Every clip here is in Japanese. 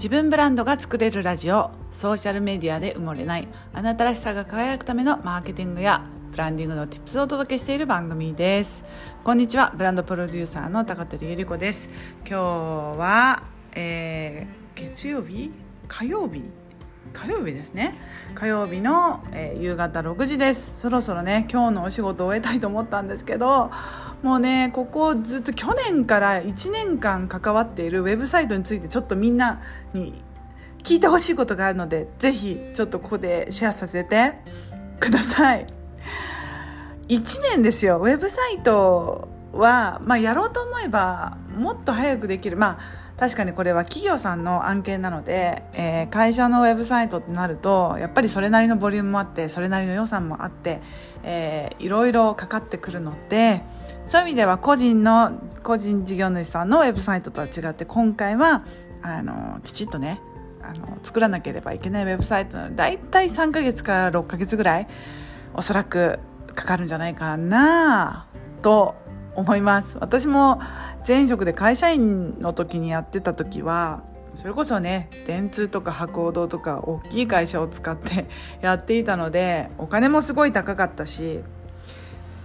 自分ブランドが作れるラジオ。ソーシャルメディアで埋もれない。あなたらしさが輝くためのマーケティングやブランディングの tips をお届けしている番組です。こんにちは。ブランドプロデューサーの高取ゆり子です。今日は、えー、月曜日？火曜日？火曜日ですね。火曜日の、えー、夕方6時です。そろそろね今日のお仕事を終えたいと思ったんですけどもうねここずっと去年から1年間関わっているウェブサイトについてちょっとみんなに聞いてほしいことがあるのでぜひちょっとここでシェアさせてください。1年ですよ。ウェブサイトは、まあ、やろうと思えばもっと早くできる。まあ確かにこれは企業さんの案件なので、えー、会社のウェブサイトってなるとやっぱりそれなりのボリュームもあってそれなりの予算もあって、えー、いろいろかかってくるのでそういう意味では個人の個人事業主さんのウェブサイトとは違って今回はあのきちっとねあの作らなければいけないウェブサイトだいたい3ヶ月から6ヶ月ぐらいおそらくかかるんじゃないかなと思います。私も前職で会社員の時にやってた時はそれこそね電通とか博報堂とか大きい会社を使って やっていたのでお金もすごい高かったし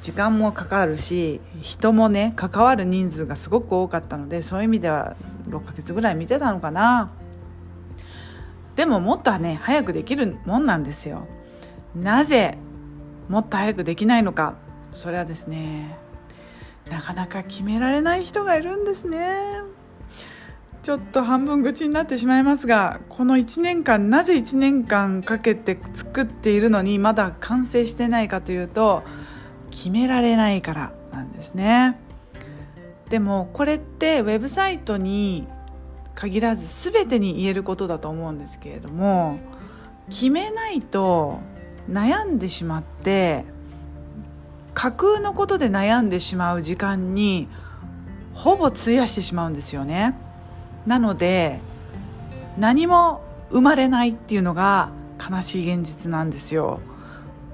時間もかかるし人もね関わる人数がすごく多かったのでそういう意味では6ヶ月ぐらい見てたのかな。でももっとね早くできるもんなんですよ。なぜもっと早くできないのか。それはですねなかなか決められない人がいるんですね。ちょっと半分口になってしまいますがこの1年間なぜ1年間かけて作っているのにまだ完成してないかというと決められないからなんですね。でもこれってウェブサイトに限らず全てに言えることだと思うんですけれども決めないと悩んでしまって架空のことで悩んでしまう時間にほぼ費やしてしまうんですよね。なので何も生まれないっていうのが悲しい現実なんですよ。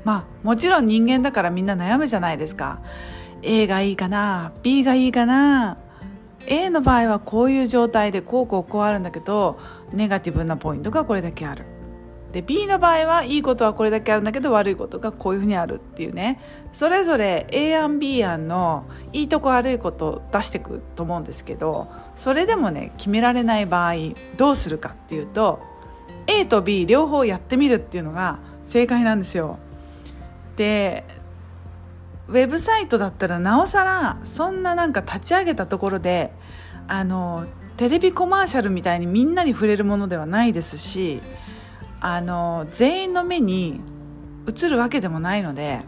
まあもちろん人間だからみんな悩むじゃないですか。A がいいかな B がいいかな。A の場合はこういう状態でこうこうこうあるんだけどネガティブなポイントがこれだけある。で B の場合はいいことはこれだけあるんだけど悪いことがこういうふうにあるっていうねそれぞれ A 案 B 案のいいとこ悪いこと出してくと思うんですけどそれでもね決められない場合どうするかっていうと A と B 両方やってみるっていうのが正解なんですよ。でウェブサイトだったらなおさらそんななんか立ち上げたところであのテレビコマーシャルみたいにみんなに触れるものではないですしあの全員の目に映るわけでもないので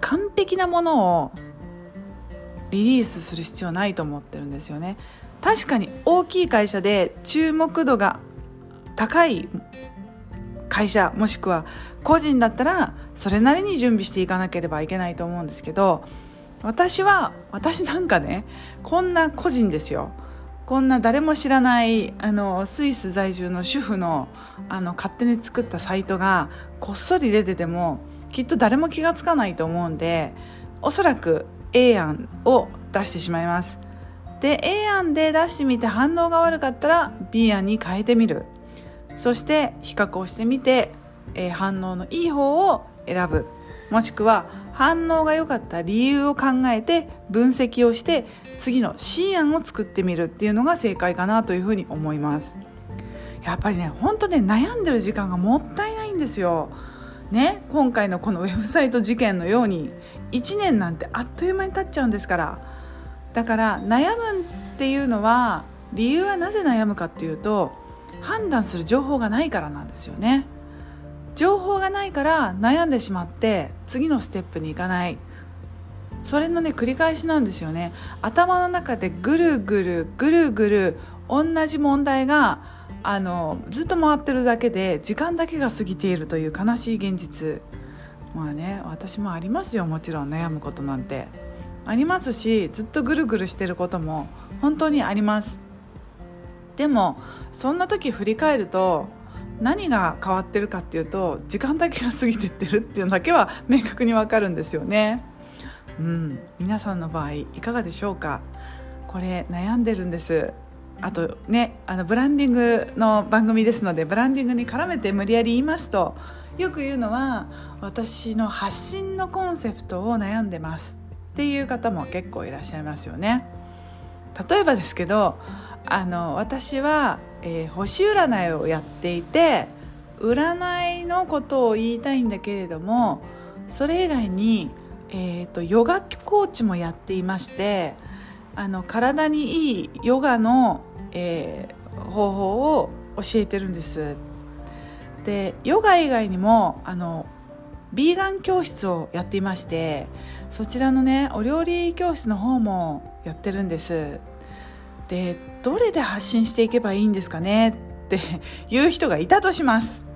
完璧なものをリリースする必要ないと思ってるんですよね。確かに大きい会社で注目度が高い会社もしくは個人だったらそれなりに準備していかなければいけないと思うんですけど私は私なんかねこんな個人ですよ。こんな誰も知らないあのスイス在住の主婦のあの勝手に作ったサイトがこっそり出ててもきっと誰も気が付かないと思うんでおそらく A 案を出してしまいます。で A 案で出してみて反応が悪かったら B 案に変えてみる。そして比較をしてみて、えー、反応のいい方を選ぶ。もしくは反応が良かった理由を考えて分析をして次の C 案を作ってみるっていうのが正解かなというふうに思います。やっぱりね本当ね悩んでる時間がもったいないんですよ。ね今回のこのウェブサイト事件のように1年なんてあっという間に経っちゃうんですから。だから悩むっていうのは理由はなぜ悩むかっていうと判断する情報がないからなんですよね。情報がないから悩んでしまって次のステップに行かない。それのね繰り返しなんですよね。頭の中でぐるぐるぐるぐる同じ問題があのずっと回ってるだけで時間だけが過ぎているという悲しい現実。まあね私もありますよもちろん悩むことなんて。ありますしずっとぐるぐるしてることも本当にあります。でもそんな時振り返ると何が変わってるかっていうと時間だけが過ぎてってるっていうのだけは明確にわかるんですよね。うん、皆さんの場合いかがでしょうか？これ悩んでるんですあとねあのブランディングの番組ですのでブランディングに絡めて無理やり言いますとよく言うのは私の発信のコンセプトを悩んでますっていう方も結構いらっしゃいますよね。例えばですけどあの私は、えー、星占いをやっていて占いのことを言いたいんだけれどもそれ以外に、えーと、ヨガコーチもやっていましてあの体にいいヨガの、えー、方法を教えてるんです。でヨガ以外にもあのビーガン教室をやっていましてそちらのねお料理教室の方もやってるんです。でどれで発信していけばいいんですかね？っていう人がいたとします。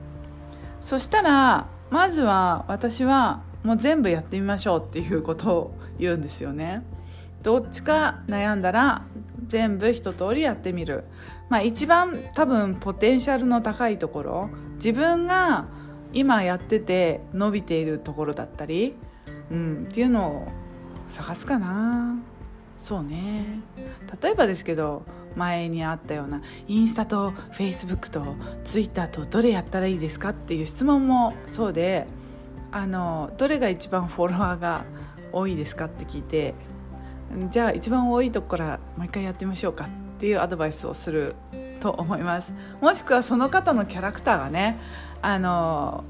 そしたらまずは私はもう全部やってみましょうっていうことを言うんですよね。どっちか悩んだら全部一通りやってみる。まあ一番多分ポテンシャルの高いところ。自分が今やってて伸びているところだったり、うん、っていうのを探すかな。そうね。例えばですけど前にあったようなインスタとフェイスブックとツイッターとどれやったらいいですかっていう質問もそうであのどれが一番フォロワーが多いですかって聞いてじゃあ一番多いとこからもう一回やってみましょうかっていうアドバイスをすると思います。もしくはその方のキャラクターがねあの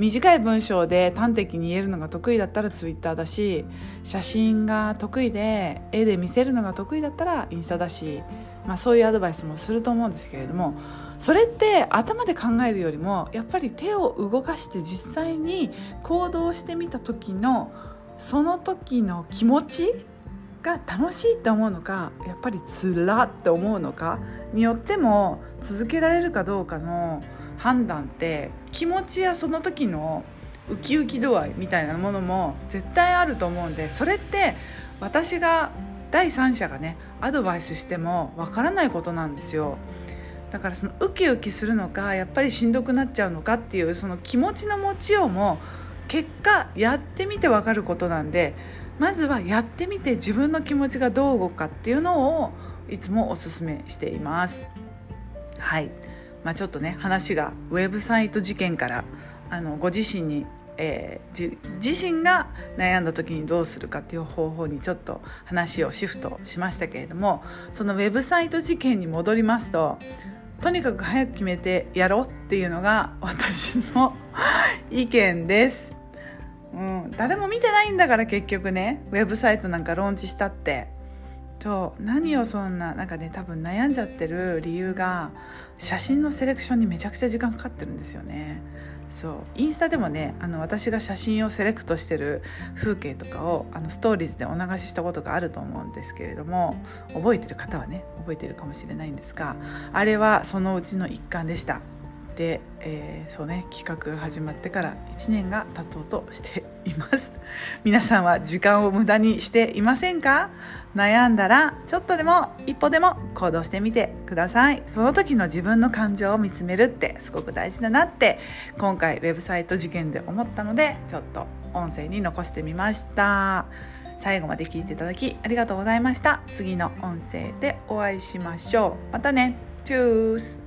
短い文章で端的に言えるのが得意だったらツイッターだし写真が得意で絵で見せるのが得意だったらインスタだし、まあ、そういうアドバイスもすると思うんですけれどもそれって頭で考えるよりもやっぱり手を動かして実際に行動してみた時のその時の気持ちが楽しいって思うのかやっぱりつらって思うのかによっても続けられるかどうかの判断って気持ちやその時のウキウキ度合いみたいなものも絶対あると思うんでそれって私が第三者がねアドバイスしてもわからないことなんですよ。だからそのウキウキするのかやっぱりしんどくなっちゃうのかっていうその気持ちの持ちようも結果やってみてわかることなんでまずはやってみて自分の気持ちがどう動くかっていうのをいつもおすすめしています。はい。まあ、ちょっとね話がウェブサイト事件からあのご自身に、えー、自身が悩んだ時にどうするかっていう方法にちょっと話をシフトしましたけれどもそのウェブサイト事件に戻りますととにかく早く決めてやろうっていうのが私の意見です。うん、誰も見てないんだから結局ねウェブサイトなんかローンチしたってと何をそんななんかね多分悩んじゃってる理由が写真のセレクションにめちゃくちゃ時間かかってるんですよね。そうインスタでもねあの私が写真をセレクトしてる風景とかをあのストーリーズでお流ししたことがあると思うんですけれども覚えてる方はね覚えてるかもしれないんですがあれはそのうちの一環でした。で、えー、そうね企画始まってから1年が経とうとしています。皆さんは時間を無駄にしていませんか？悩んだらちょっとでも一歩でも行動してみてください。その時の自分の感情を見つめるってすごく大事だなって今回ウェブサイト事件で思ったのでちょっと音声に残してみました。最後まで聞いていただきありがとうございました。次の音声でお会いしましょう。またね。チュース。